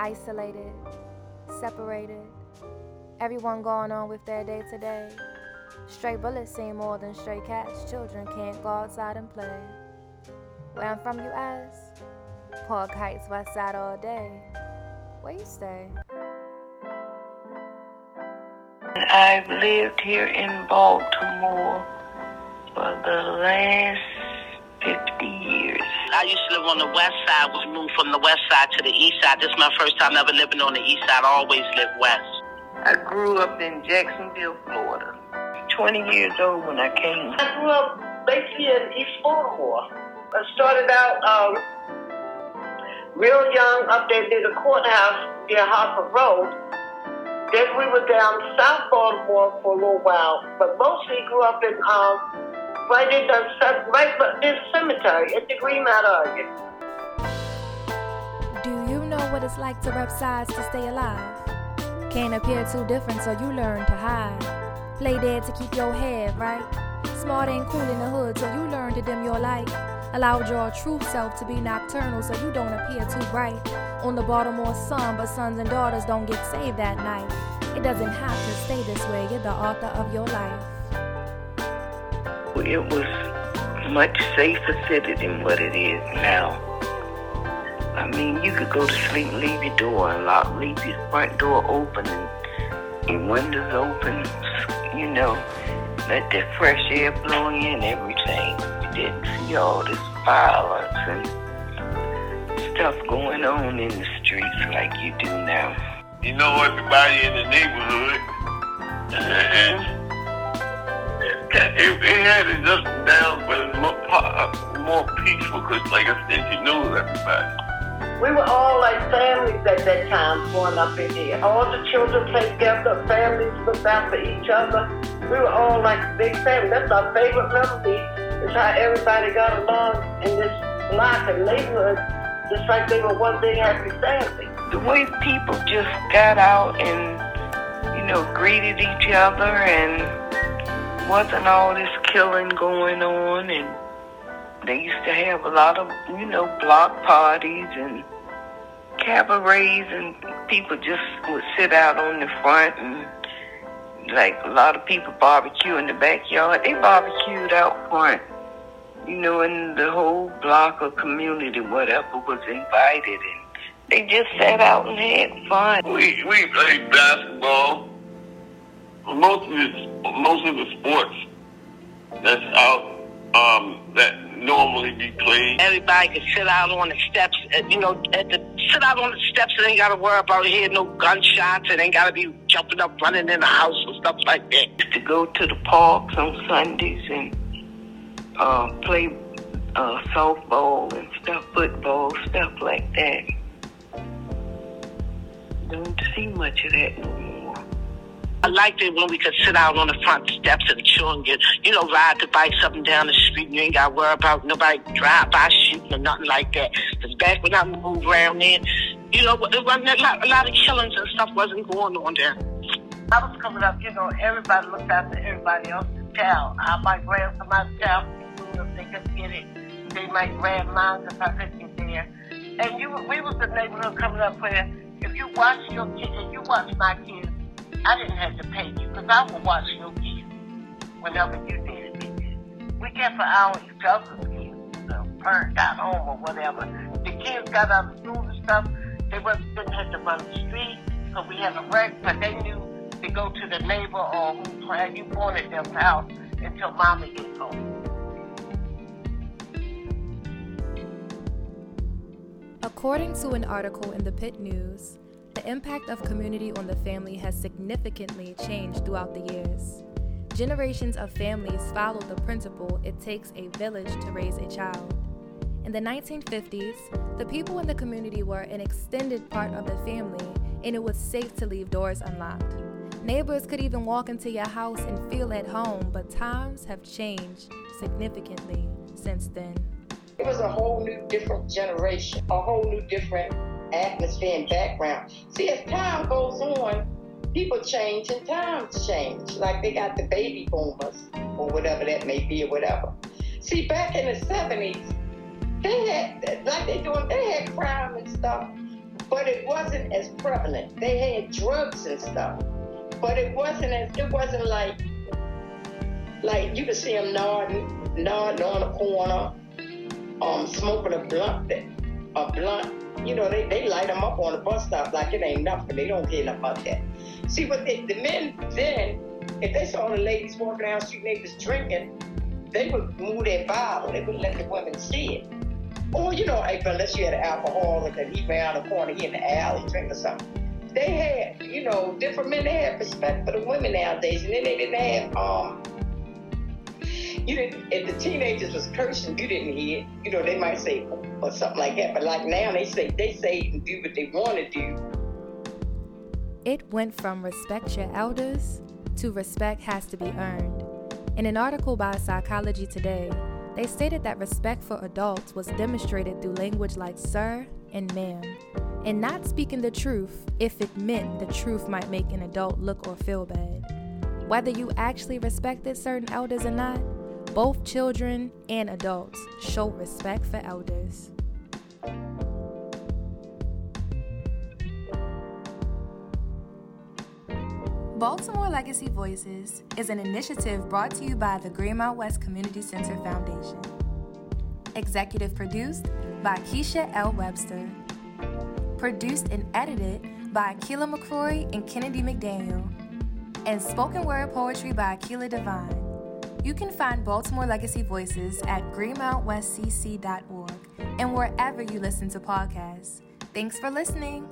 isolated, separated, everyone going on with their day to day. Stray bullets seem more than stray cats. Children can't go outside and play. Where I'm from, you ask? Park Heights, West Side all day. Where you stay? I've lived here in Baltimore for the last 50 years. I used to live on the west side. We moved from the west side to the east side. This is my first time ever living on the east side. I always lived west. I grew up in Jacksonville, Florida. 20 years old when I came. I grew up basically in East Baltimore. I started out um, real young up there near the courthouse near Harper Road. Then we were down South Baltimore for a little while, but mostly grew up in um, right in right near the cemetery at the Green area. Do you know what it's like to rep sides to stay alive? Can't appear too different, so you learn to hide. Play dead to keep your head right. Smart and cool in the hood, so you learn to dim your light. Allowed your true self to be nocturnal, so you don't appear too bright. On the Baltimore sun, but sons and daughters don't get saved that night. It doesn't have to stay this way. You're the author of your life. It was much safer city than what it is now. I mean, you could go to sleep leave your door unlocked, leave your front door open and your windows open, you know, let the fresh air blow in everything. You didn't see all this violence and stuff going on in the streets like you do now. You know everybody in the neighborhood, mm-hmm. and it, it had its ups and downs, but it was more, uh, more peaceful because, like I said, you knew everybody. We were all like families at that time growing up in here. All the children played together, families looked out for each other. We were all like a big family. That's our favorite memory, is how everybody got along in this block and neighborhood, just like they were one big happy family. The way people just got out and, you know, greeted each other and wasn't all this killing going on and they used to have a lot of, you know, block parties and cabarets and people just would sit out on the front and like a lot of people barbecue in the backyard. They barbecued out front, you know, and the whole block or community, whatever, was invited and they just sat out and had fun. We we played basketball. Most of the most of the sports that's out um, that normally be played. Everybody could sit out on the steps, uh, you know, at the sit out on the steps and ain't got to worry about hearing no gunshots and ain't got to be jumping up, running in the house and stuff like that. To go to the parks on Sundays and uh, play uh, softball and stuff, football, stuff like that. Don't see much of that no more. Liked it when we could sit out on the front steps of the children, get, you know, ride the bikes up and down the street. And you ain't got to worry about nobody drive by shooting or nothing like that. Because back when I moved around then, you know, it wasn't a lot, a lot of killings and stuff wasn't going on there. I was coming up, you know, everybody looked after everybody else's child. I might grab somebody's child if they couldn't get it. They might grab mine if I couldn't get there. And you, we was the neighborhood coming up where if you watch your kids, if you watch my kids, I didn't have to pay you because I would watch your kids whenever you needed me. We kept eye on each other's kids. The parent got home or whatever. The kids got out of school and stuff. They wasn't, didn't have to run the street because we had a wreck, but they knew to go to the neighbor or who had you at their house until mama gets home. According to an article in the Pitt News, the impact of community on the family has significantly changed throughout the years. Generations of families followed the principle it takes a village to raise a child. In the 1950s, the people in the community were an extended part of the family, and it was safe to leave doors unlocked. Neighbors could even walk into your house and feel at home, but times have changed significantly since then. It was a whole new different generation, a whole new different atmosphere and background. See, as time goes on, people change and times change. Like they got the baby boomers or whatever that may be or whatever. See, back in the 70s, they had, like they doing, they had crime and stuff. but it wasn't as prevalent. They had drugs and stuff, but it wasn't as it wasn't like like you could see them nodding, nodding on the corner, um, smoking a blunt, a blunt. You know, they, they light them up on the bus stop like it ain't nothing. They don't care about that. See, but they, the men then, if they saw the ladies walking down the street and they was drinking, they would move their Bible. They wouldn't let the women see it. Or, you know, unless you had an alcoholic and he ran the corner, he in the alley drinking something. They had, you know, different men, they had respect for the women nowadays. And then they didn't have, um, you didn't, if the teenagers was cursing, you didn't hear. You know, they might say, oh, or something like that. But like now, they say, they say and do what they want to do. It went from respect your elders to respect has to be earned. In an article by Psychology Today, they stated that respect for adults was demonstrated through language like sir and ma'am, and not speaking the truth if it meant the truth might make an adult look or feel bad. Whether you actually respected certain elders or not, both children and adults show respect for elders. Baltimore Legacy Voices is an initiative brought to you by the Greenmount West Community Center Foundation. Executive produced by Keisha L. Webster. Produced and edited by Akila McCrory and Kennedy McDaniel. And spoken word poetry by Akila Devine. You can find Baltimore Legacy Voices at greenmountwestcc.org and wherever you listen to podcasts. Thanks for listening.